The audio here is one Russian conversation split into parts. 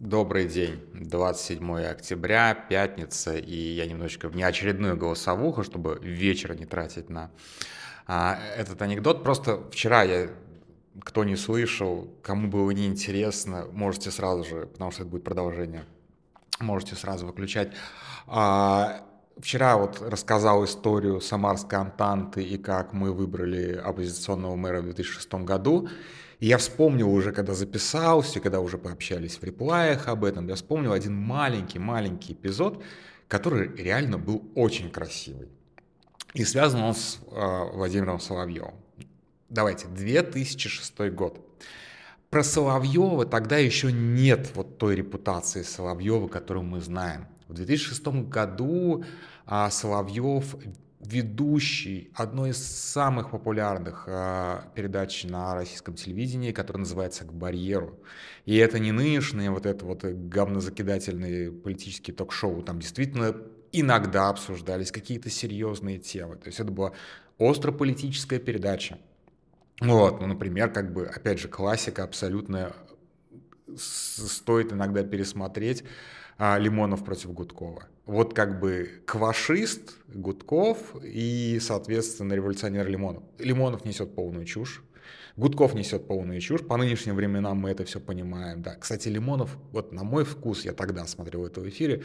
Добрый день, 27 октября, пятница, и я немножечко в неочередную голосовуху, чтобы вечер не тратить на а, этот анекдот. Просто вчера я, кто не слышал, кому было неинтересно, можете сразу же, потому что это будет продолжение, можете сразу выключать. А, вчера вот рассказал историю Самарской Антанты и как мы выбрали оппозиционного мэра в 2006 году. И я вспомнил уже, когда записался, когда уже пообщались в реплаях об этом, я вспомнил один маленький-маленький эпизод, который реально был очень красивый. И связан он с э, Владимиром Соловьевым. Давайте, 2006 год. Про Соловьева тогда еще нет вот той репутации Соловьева, которую мы знаем. В 2006 году а, Соловьев ведущий одной из самых популярных э, передач на российском телевидении, которая называется «К барьеру». И это не нынешние вот это вот говнозакидательные политические ток-шоу, там действительно иногда обсуждались какие-то серьезные темы. То есть это была остро-политическая передача. Вот, ну, например, как бы, опять же, классика абсолютная, стоит иногда пересмотреть а, Лимонов против Гудкова. Вот как бы квашист Гудков и, соответственно, революционер Лимонов. Лимонов несет полную чушь. Гудков несет полную чушь. По нынешним временам мы это все понимаем. Да. Кстати, Лимонов, вот на мой вкус, я тогда смотрел это в эфире,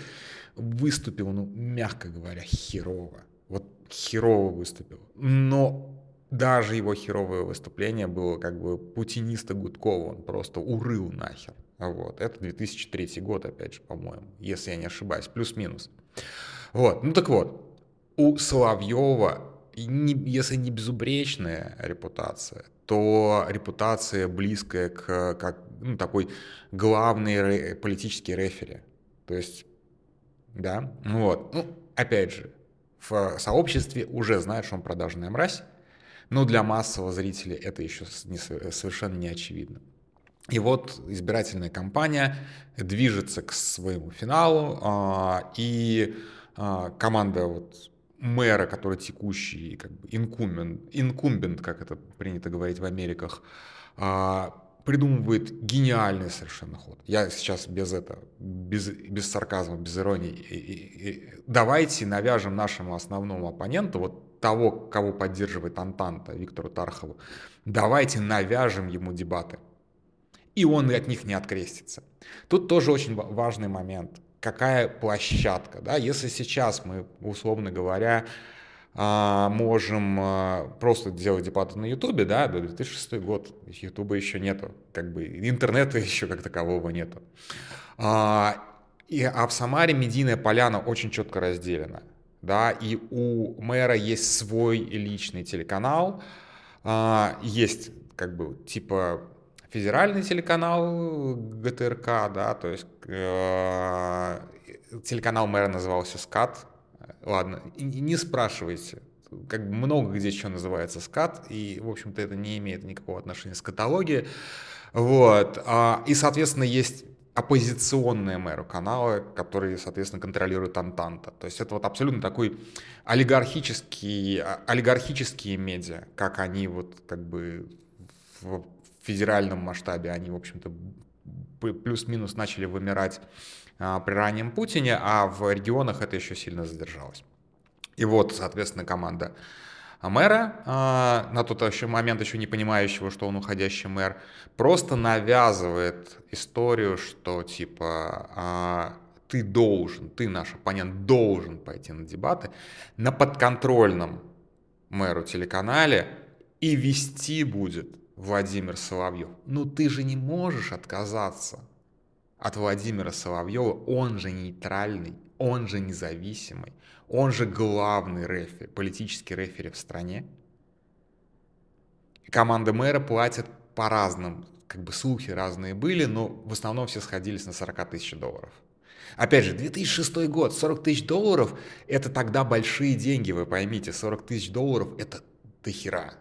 выступил, ну, мягко говоря, херово. Вот херово выступил. Но даже его херовое выступление было как бы путиниста Гудкова. Он просто урыл нахер. Вот. Это 2003 год, опять же, по-моему, если я не ошибаюсь, плюс-минус. Вот, ну так вот, у Соловьева, если не безупречная репутация, то репутация близкая к как, ну, такой главный политический рефери. То есть, да, вот. Ну, опять же, в сообществе уже знают, что он продажная мразь, но для массового зрителя это еще не, совершенно не очевидно. И вот избирательная кампания движется к своему финалу, а, и а, команда вот мэра, который текущий, как бы инкумбент, инкумбент, как это принято говорить в Америках, а, придумывает гениальный совершенно ход. Я сейчас без этого, без, без сарказма, без иронии. И, и, и, давайте навяжем нашему основному оппоненту, вот того, кого поддерживает Антанта, Виктору Тархову, давайте навяжем ему дебаты и он от них не открестится. Тут тоже очень важный момент. Какая площадка? Да? Если сейчас мы, условно говоря, а, можем а, просто делать дебаты на Ютубе, да, 2006 год, Ютуба еще нету, как бы интернета еще как такового нету. А, а в Самаре медийная поляна очень четко разделена, да, и у мэра есть свой личный телеканал, есть как бы типа федеральный телеканал ГТРК, да, то есть э, телеканал мэра назывался СКАТ. Ладно, и, не спрашивайте, как бы много где еще называется СКАТ, и, в общем-то, это не имеет никакого отношения с каталогией. Вот. А, и, соответственно, есть оппозиционные мэру каналы, которые, соответственно, контролируют Антанта. То есть это вот абсолютно такой олигархический, а, олигархические медиа, как они вот как бы федеральном масштабе они, в общем-то, плюс-минус начали вымирать а, при раннем Путине, а в регионах это еще сильно задержалось. И вот, соответственно, команда мэра, а, на тот еще момент еще не понимающего, что он уходящий мэр, просто навязывает историю, что типа а, ты должен, ты наш оппонент должен пойти на дебаты на подконтрольном мэру телеканале и вести будет Владимир Соловьев. Ну ты же не можешь отказаться от Владимира Соловьева, он же нейтральный, он же независимый, он же главный рефери, политический рефери в стране. Команда мэра платят по разным, как бы слухи разные были, но в основном все сходились на 40 тысяч долларов. Опять же, 2006 год, 40 тысяч долларов – это тогда большие деньги, вы поймите. 40 тысяч долларов – это дохера.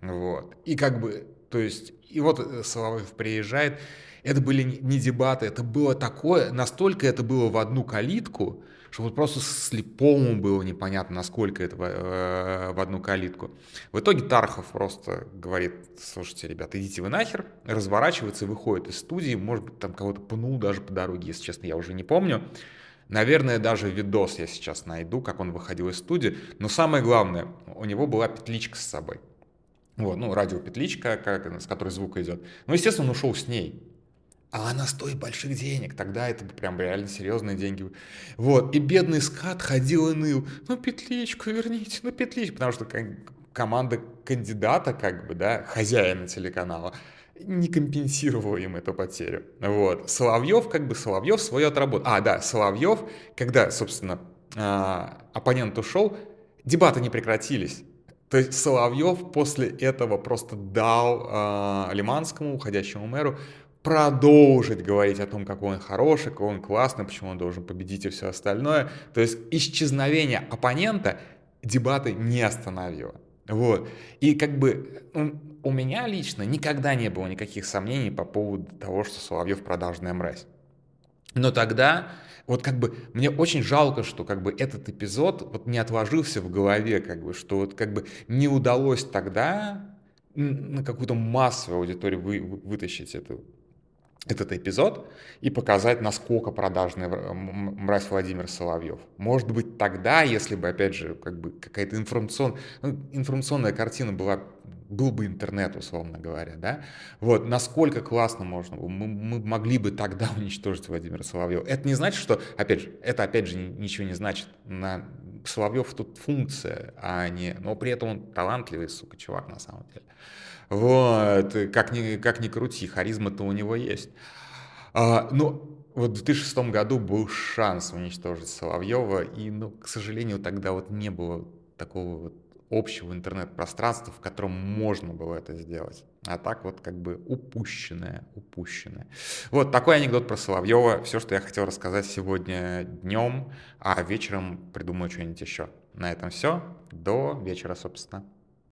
Вот. И как бы то есть, и вот э, Соловьев приезжает, Это были не дебаты, это было такое, настолько это было в одну калитку, что вот просто слепому было непонятно, насколько это э, в одну калитку. В итоге Тархов просто говорит, слушайте, ребята, идите вы нахер, разворачивается и выходит из студии, может быть, там кого-то пнул даже по дороге, если честно, я уже не помню. Наверное, даже видос я сейчас найду, как он выходил из студии. Но самое главное, у него была петличка с собой. Вот, ну, радиопетличка, как, с которой звук идет. Ну, естественно, он ушел с ней а она стоит больших денег, тогда это прям реально серьезные деньги. Вот, и бедный скат ходил и ныл, ну петличку верните, ну петличку, потому что команда кандидата, как бы, да, хозяина телеканала, не компенсировала им эту потерю. Вот. Соловьев, как бы, Соловьев свое отработал. А, да, Соловьев, когда, собственно, а, оппонент ушел, дебаты не прекратились. То есть Соловьев после этого просто дал э, Лиманскому, уходящему мэру, продолжить говорить о том, какой он хороший, какой он классный, почему он должен победить и все остальное. То есть исчезновение оппонента дебаты не остановило. Вот. И как бы у меня лично никогда не было никаких сомнений по поводу того, что Соловьев продажная мразь. Но тогда вот как бы мне очень жалко, что как бы этот эпизод вот не отложился в голове, как бы, что вот как бы не удалось тогда на какую-то массовую аудиторию вы, вытащить эту этот эпизод и показать, насколько продажный мразь Владимир Соловьев. Может быть, тогда, если бы, опять же, как бы какая-то информацион... ну, информационная картина была, был бы интернет, условно говоря, да, вот, насколько классно можно, мы, мы могли бы тогда уничтожить Владимира Соловьева. Это не значит, что, опять же, это, опять же, ничего не значит. На Соловьев тут функция, а не... Но при этом он талантливый, сука, чувак, на самом деле. Вот, как ни, как ни крути, харизма-то у него есть. А, ну, вот в 2006 году был шанс уничтожить Соловьева, и, ну, к сожалению, тогда вот не было такого вот общего интернет-пространства, в котором можно было это сделать. А так вот как бы упущенное, упущенное. Вот такой анекдот про Соловьева. Все, что я хотел рассказать сегодня днем, а вечером придумаю что-нибудь еще. На этом все. До вечера, собственно.